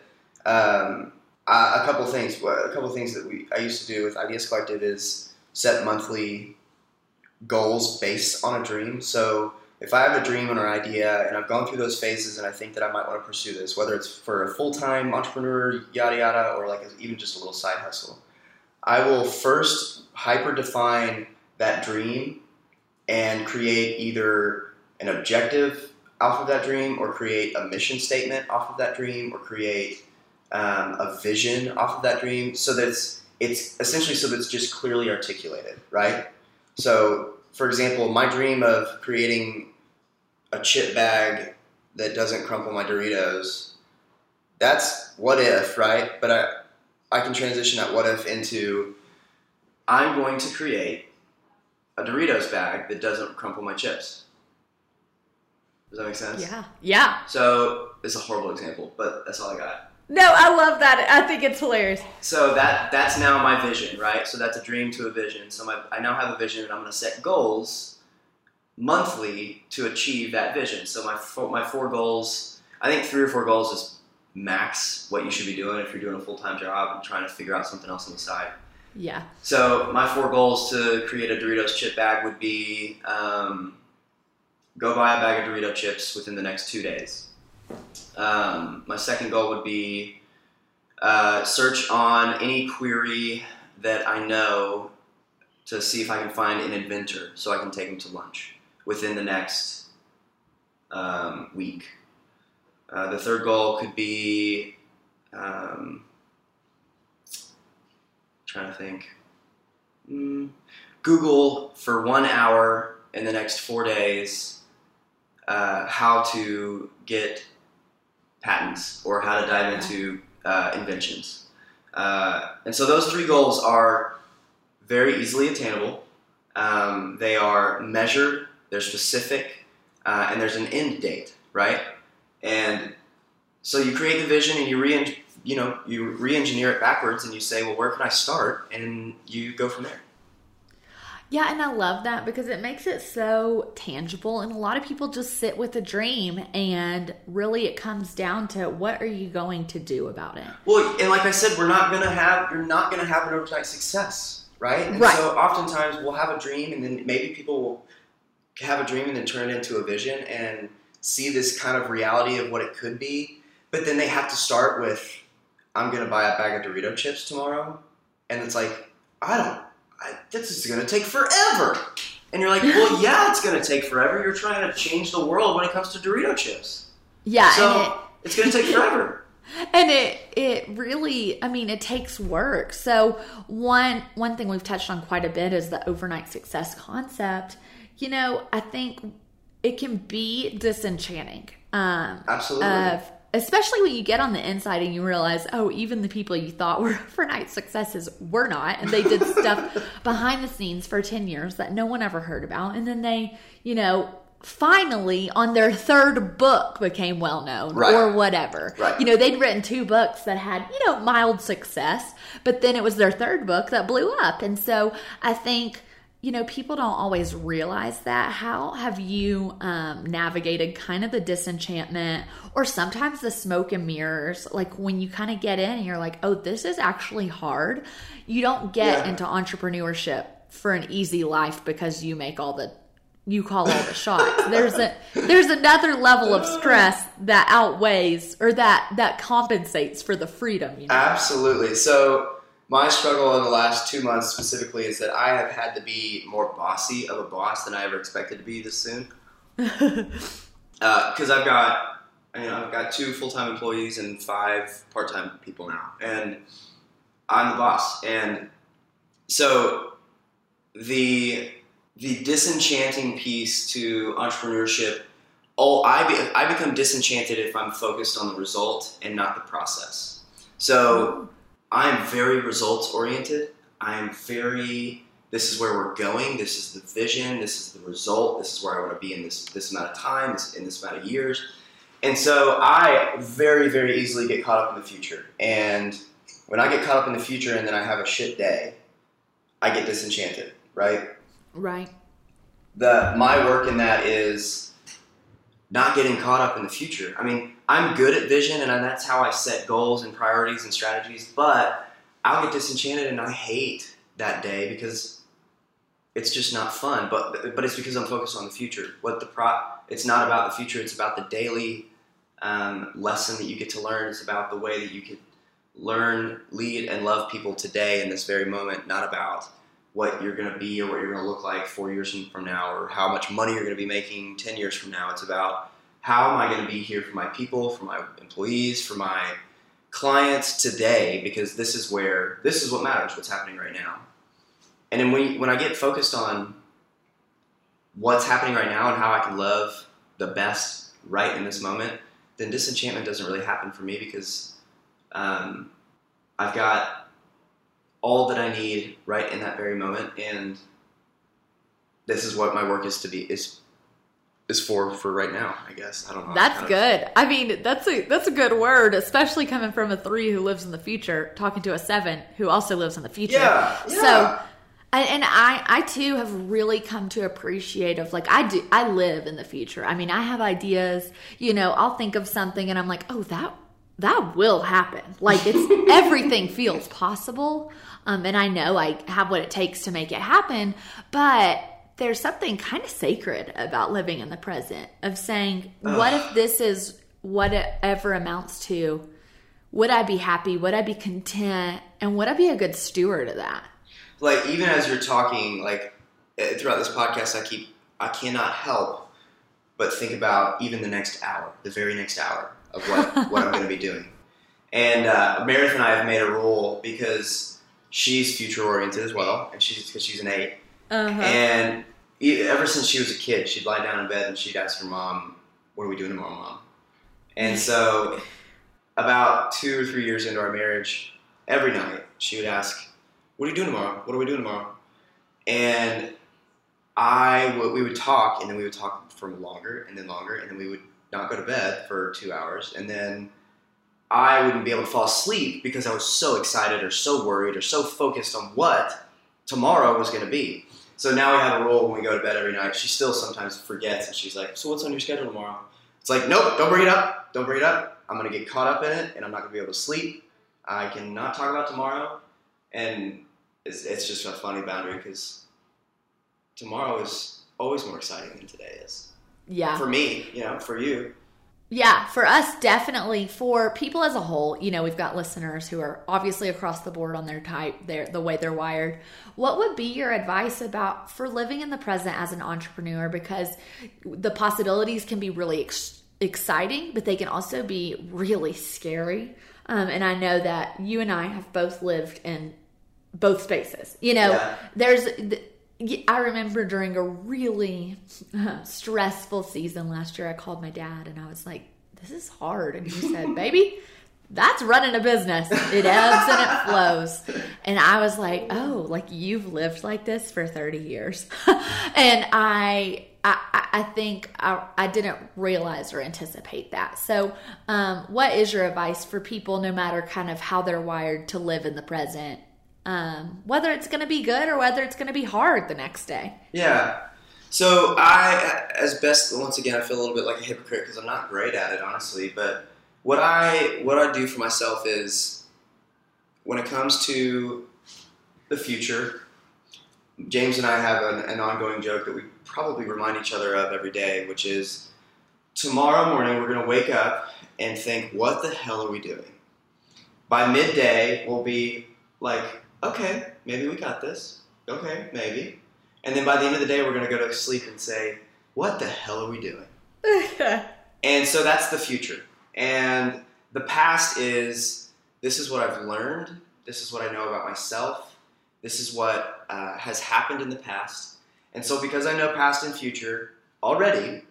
Um, Uh, a couple things. A couple things that we I used to do with Ideas Collective is set monthly goals based on a dream. So if I have a dream or an idea and I've gone through those phases and I think that I might want to pursue this, whether it's for a full time entrepreneur, yada yada, or like even just a little side hustle, I will first hyper define that dream and create either an objective off of that dream or create a mission statement off of that dream or create um, a vision off of that dream so that it's, it's essentially so that it's just clearly articulated, right? So, for example, my dream of creating a chip bag that doesn't crumple my Doritos, that's what if, right? But I, I can transition that what if into I'm going to create a Doritos bag that doesn't crumple my chips. Does that make sense? Yeah. Yeah. So it's a horrible example, but that's all I got. No, I love that. I think it's hilarious. So that that's now my vision, right? So that's a dream to a vision. So my, I now have a vision, and I'm going to set goals monthly to achieve that vision. So my four, my four goals, I think three or four goals is max what you should be doing if you're doing a full time job and trying to figure out something else on the side. Yeah. So my four goals to create a Doritos chip bag would be um, go buy a bag of Dorito chips within the next two days. Um, my second goal would be uh, search on any query that I know to see if I can find an inventor so I can take him to lunch within the next um, week. Uh, the third goal could be um, trying to think. Mm, Google for one hour in the next four days uh, how to get patents or how to dive into uh, inventions. Uh, and so those three goals are very easily attainable. Um, they are measured, they're specific, uh, and there's an end date, right? And so you create the vision and you re you know you re-engineer it backwards and you say, well, where can I start? And you go from there. Yeah, and I love that because it makes it so tangible. And a lot of people just sit with a dream, and really it comes down to what are you going to do about it? Well, and like I said, we're not gonna have you're not gonna have an overnight success, right? And Right. So oftentimes we'll have a dream, and then maybe people will have a dream and then turn it into a vision and see this kind of reality of what it could be. But then they have to start with, I'm gonna buy a bag of Dorito chips tomorrow, and it's like, I don't. I, this is gonna take forever. And you're like, well, <laughs> yeah, it's gonna take forever. You're trying to change the world when it comes to Dorito chips. Yeah, So it's gonna take forever. <laughs> and it it really i mean it takes work so one one thing we've touched on quite a bit is the overnight success concept you know i think it can be disenchanting um Absolutely. of especially when you get on the inside and you realize oh even the people you thought were <laughs> overnight successes were not and they did stuff <laughs> behind the scenes for 10 years that no one ever heard about and then they you know finally on their third book became well known Right. or whatever Right. you know they'd written two books that had you know mild success but then it was their third book that blew up and so i think you know people don't always realize that how have you um, navigated kind of the disenchantment or sometimes the smoke and mirrors like when you kind of get in and you're like oh this is actually hard you don't get Yeah. into entrepreneurship for an easy life because you make all the you call all the shots there's a there's another level of stress that outweighs or that that compensates for the freedom you know Absolutely. So my struggle in the last two months specifically is that I have had to be more bossy of a boss than I ever expected to be this soon. <laughs> Uh, because I've got, you know, I've got two full time employees and five part time people now, and I'm the boss. And so the the disenchanting piece to entrepreneurship. Oh, I be, I become disenchanted if I'm focused on the result and not the process. So mm-hmm. I'm very results oriented. I'm very this is where we're going. This is the vision. This is the result. This is where I want to be in this this amount of time, this, in this amount of years. And so I very very easily get caught up in the future. And when I get caught up in the future and then I have a shit day, I get disenchanted, right? right the my work in that is not getting caught up in the future. I mean, I'm good at vision, and that's how I set goals and priorities and strategies. But I'll get disenchanted, and I hate that day because it's just not fun. But but it's because I'm focused on the future. What the pro? It's not about the future. It's about the daily um, lesson that you get to learn. It's about the way that you can learn, lead, and love people today in this very moment. Not about what you're going to be or what you're going to look like four years from now or how much money you're going to be making 10 years from now. It's about how am I going to be here for my people, for my employees, for my clients today because this is where this is what matters what's happening right now and then when, when i get focused on what's happening right now and how i can love the best right in this moment then disenchantment doesn't really happen for me because um, i've got all that i need right in that very moment and this is what my work is to be is is for for right now. I guess I don't know. That's good. I mean, that's a that's a good word, especially coming from a three who lives in the future, talking to a seven who also lives in the future. Yeah. yeah. So. And, I, I too have really come to appreciate of like I do I live in the future. I mean I have ideas. You know I'll think of something and I'm like oh that that will happen. Like it's <laughs> everything feels possible. Um, and I know I have what it takes to make it happen. But there's something kind of sacred about living in the present of saying, Ugh. what if this is whatever amounts to? Would I be happy? Would I be content? And would I be a good steward of that? Like even as you're talking, like eh, throughout this podcast, I keep I cannot help but think about even the next hour, the very next hour of what <laughs> what I'm going to be doing. And uh, Meredith and I have made a rule because she's future oriented as well, and she's because she's an eight. Uh-huh. And ever since she was a kid, she'd lie down in bed and she'd ask her mom, "What are we doing tomorrow, mom?" And so, about two or three years into our marriage, every night she would ask, "What are you doing tomorrow? What are we doing tomorrow?" And I, would we would talk, and then we would talk for longer, and then longer, and then we would not go to bed for two hours, and then I wouldn't be able to fall asleep because I was so excited or so worried or so focused on what tomorrow was going to be. So now we have a rule when we go to bed every night. She still sometimes forgets, and she's like, "So what's on your schedule tomorrow?" It's like, "Nope, don't bring it up. Don't bring it up. I'm gonna get caught up in it, and I'm not gonna be able to sleep. I cannot talk about tomorrow." And it's, it's just a funny boundary because tomorrow is always more exciting than today is. Yeah. For me, you know, for you. Yeah, for us, definitely. For people as a whole, you know, we've got listeners who are obviously across the board on their type, their the way they're wired. What would be your advice about for living in the present as an entrepreneur? Because the possibilities can be really ex- exciting, but they can also be really scary. Um, and I know that you and I have both lived in both spaces. You know, yeah. there's. I remember during a really <laughs> stressful season last year, I called my dad and I was like, this is hard. And he said, <laughs> baby, that's running a business. It ebbs and it flows. And I was like, oh, like you've lived like this for 30 years. <laughs> and I, I, I think I, I, didn't realize or anticipate that. So, um, what is your advice for people, no matter kind of how they're wired, to live in the present um, whether it's going to be good or whether it's going to be hard the next day. Yeah. So I, as best, once again, I feel a little bit like a hypocrite because I'm not great at it, honestly. But what I what I do for myself is when it comes to the future, James and I have an, an ongoing joke that we probably remind each other of every day, which is tomorrow morning we're going to wake up and think, what the hell are we doing? By midday, we'll be like, okay, maybe we got this. Okay, maybe. And then by the end of the day, we're going to go to sleep and say, what the hell are we doing? <laughs> and so that's the future. And the past is this is what I've learned. This is what I know about myself. This is what uh, has happened in the past. And so, because I know past and future already,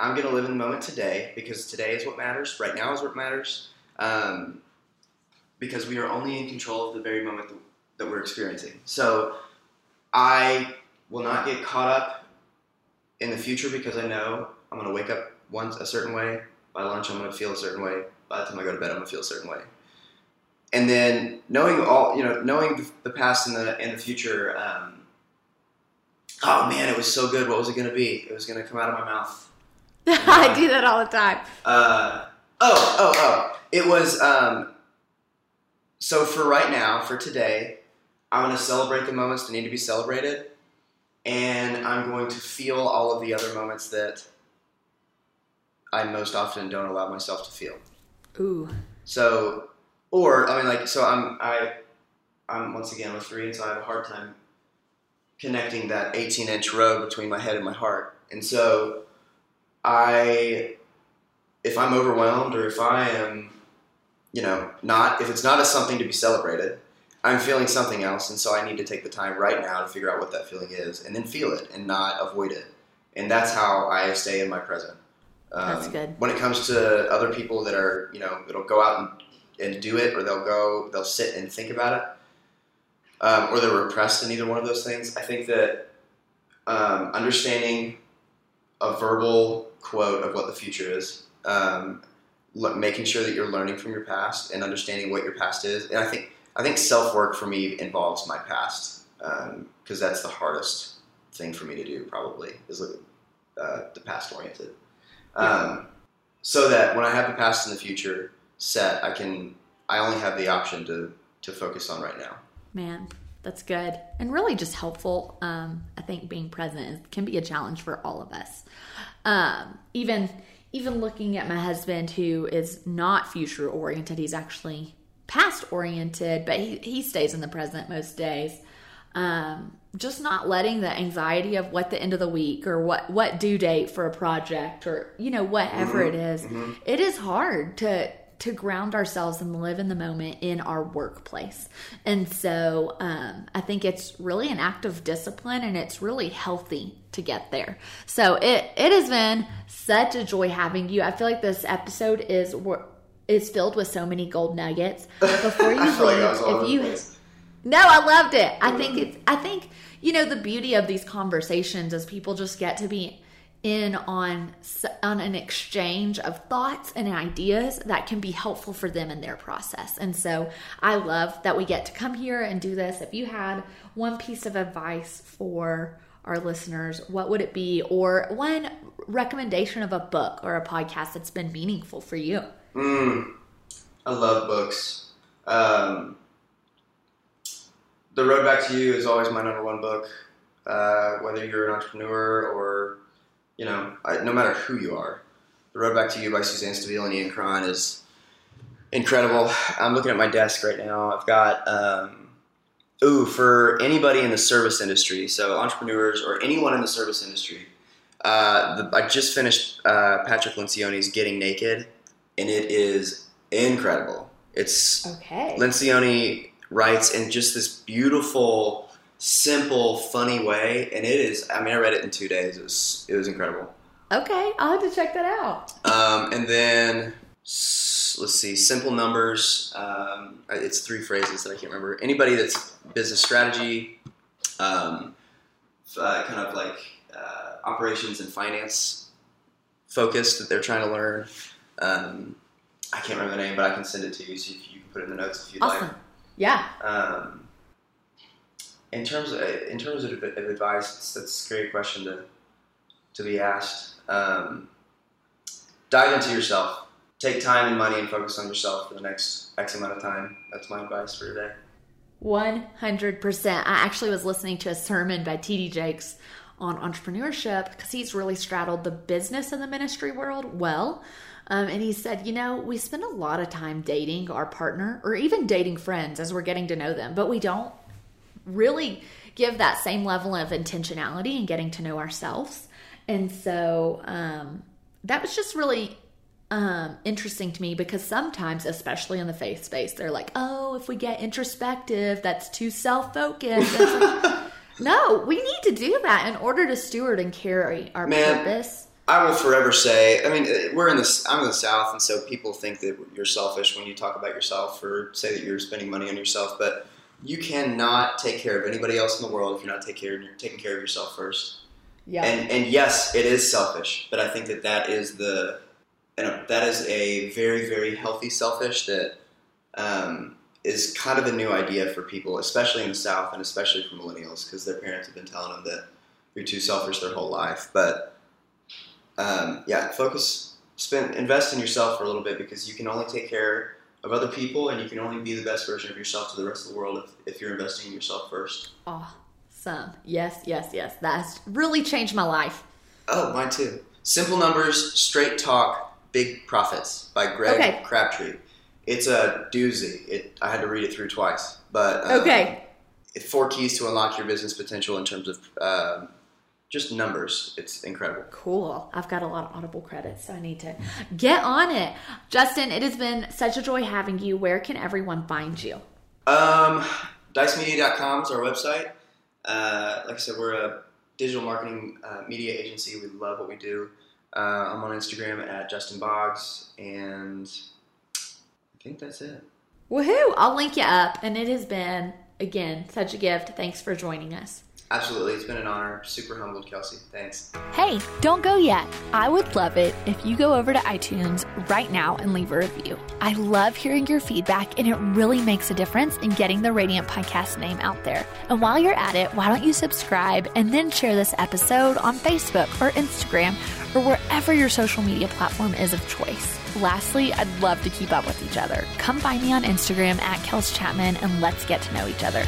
I'm going to live in the moment today because today is what matters. Right now is what matters. Um, because we are only in control of the very moment that we're experiencing. So I will not get caught up in the future because I know I'm going to wake up once a certain way. By lunch, I'm going to feel a certain way. By the time I go to bed, I'm going to feel a certain way. And then knowing all, you know, knowing the past and the and the future. Um, oh man, it was so good. What was it going to be? It was going to come out of my mouth. <laughs> I do that all the time. Uh, oh, oh, oh. It was, um, so for right now, for today, I'm going to celebrate the moments that need to be celebrated. And I'm going to feel all of the other moments that I most often don't allow myself to feel. Ooh. So, or, I mean, like, so I'm, I, I'm once again with three, and so I have a hard time connecting that 18 inch road between my head and my heart. And so I, if I'm overwhelmed or if I am, you know, not, if it's not as something to be celebrated, I'm feeling something else. And so I need to take the time right now to figure out what that feeling is and then feel it and not avoid it. And that's how I stay in my present. Um, That's good. When it comes to other people that are, you know, that'll go out and, and do it or they'll go, they'll sit and think about it um, or they're repressed in either one of those things. I think that um, understanding a verbal quote of what the future is, um, making sure that you're learning from your past and understanding what your past is, and I think I think self work for me involves my past because that's the hardest thing for me to do. Probably is look at uh, the past oriented, um, so that when I have the past and the future set, I can I only have the option to to focus on right now. Man, that's good and really just helpful. Um, I think being present is, can be a challenge for all of us. Um, even even looking at my husband, who is not future oriented, he's actually past oriented, but he, he stays in the present most days. Um, just not letting the anxiety of what the end of the week or what what due date for a project or you know whatever it is, it is hard to to ground ourselves and live in the moment in our workplace. And so um, I think it's really an act of discipline and it's really healthy to get there. So it, it has been such a joy having you. I feel like this episode is is filled with so many gold nuggets. <laughs> Before you feel like leave, if you place. no, I loved it. I think it's I think you know the beauty of these conversations is people just get to be in on on an exchange of thoughts and ideas that can be helpful for them in their process. And so I love that we get to come here and do this. If you had one piece of advice for our listeners, what would it be or one recommendation of a book or a podcast that's been meaningful for you? Mm, I love books. Um, the Road Back to You is always my number one book. Uh, whether you're an entrepreneur or, you know, I, no matter who you are, The Road Back to You by Suzanne Stabile and Ian Cron is incredible. I'm looking at my desk right now. I've got, um, ooh, for anybody in the service industry, so entrepreneurs or anyone in the service industry, uh, the, I just finished uh, Patrick Lencioni's Getting Naked, and it is incredible. It's Okay. Lencioni writes in just this beautiful, simple, funny way, and it is. I mean, I read it in two days. It was it was incredible. Okay, I'll have to check that out. Um, and then let's see, simple numbers. Um, it's three phrases that I can't remember. Anybody that's business strategy, um, uh, kind of like uh, operations and finance focused that they're trying to learn. Um, I can't remember the name, but I can send it to you so if you can put it in the notes if you'd like. Awesome. Yeah. Um, in terms of in terms of, of advice, that's a great question to to be asked. Um, dive into yourself. Take time and money and focus on yourself for the next X amount of time. That's my advice for today. 100%. I actually was listening to a sermon by T.D. Jakes on entrepreneurship because he's really straddled the business and the ministry world well. Um, and he said, you know, we spend a lot of time dating our partner or even dating friends as we're getting to know them, but we don't really give that same level of intentionality in getting to know ourselves. And so um, that was just really um, interesting to me because sometimes, especially in the faith space, they're like, oh, if we get introspective, that's too self focused. No, we need to do that in order to steward and carry our Man. purpose. I will forever say. I mean, we're in this. I'm in the South, and so people think that you're selfish when you talk about yourself or say that you're spending money on yourself. But you cannot take care of anybody else in the world if you're not take care, taking care of yourself first. Yeah. And and yes, it is selfish, but I think that that is the and that is a very very healthy selfish that um, is kind of a new idea for people, especially in the South and especially for millennials, because their parents have been telling them that you're too selfish their whole life. But um, yeah, focus, spend, invest in yourself for a little bit because you can only take care of other people and you can only be the best version of yourself to the rest of the world if, if you're investing in yourself first. Awesome. Yes, yes, yes. That's really changed my life. Oh, mine too. Simple Numbers, Straight Talk, Big Profits by Greg Okay. Crabtree. It's a doozy. It, I had to read it through twice. But um, Okay. four keys to unlock your business potential in terms of um, just numbers. It's incredible. Cool. I've got a lot of Audible credits, so I need to get on it. Justin, it has been such a joy having you. Where can everyone find you? Um, DyceMedia.com is our website. Uh, like I said, we're a digital marketing uh, media agency. We love what we do. Uh, I'm on Instagram at Justin Boggs, and think that's it. Woohoo! I'll link you up, and it has been, again, such a gift. Thanks for joining us. Absolutely, it's been an honor. Super humbled, Kelsey. Thanks. Hey, don't go yet. I would love it if you go over to iTunes right now and leave a review. I love hearing your feedback, and it really makes a difference in getting the Radiant Podcast name out there. And while you're at it, why don't you subscribe and then share this episode on Facebook or Instagram or wherever your social media platform is of choice. Lastly, I'd love to keep up with each other. Come find me on Instagram at Kels Chapman and let's get to know each other.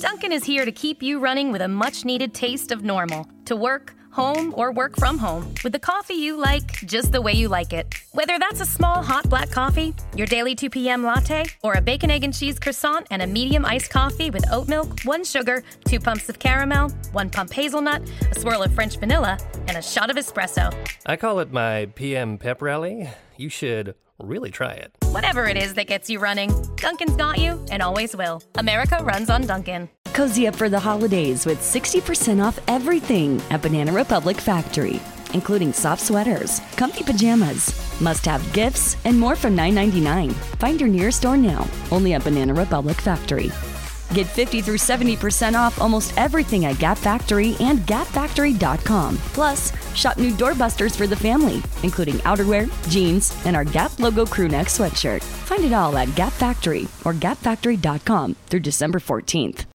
Dunkin' is here to keep you running with a much needed taste of normal. To work, home, or work from home. With the coffee you like, just the way you like it. Whether that's a small hot black coffee, your daily 2 p.m. latte, or a bacon, egg, and cheese croissant and a medium iced coffee with oat milk, one sugar, two pumps of caramel, one pump hazelnut, a swirl of French vanilla, and a shot of espresso. I call it my PM pep rally. You should really try it. Whatever it is that gets you running, Dunkin's got you and always will. America runs on Dunkin'. Cozy up for the holidays with 60% off everything at Banana Republic Factory, including soft sweaters, comfy pajamas, must have gifts, and more from $9.99. Find your nearest store now, only at Banana Republic Factory. Get 50 through 70% off almost everything at Gap Factory and gapfactory.com. Plus, shop new doorbusters for the family, including outerwear, jeans, and our Gap logo crew neck sweatshirt. Find it all at Gap Factory or gapfactory.com through December 14th.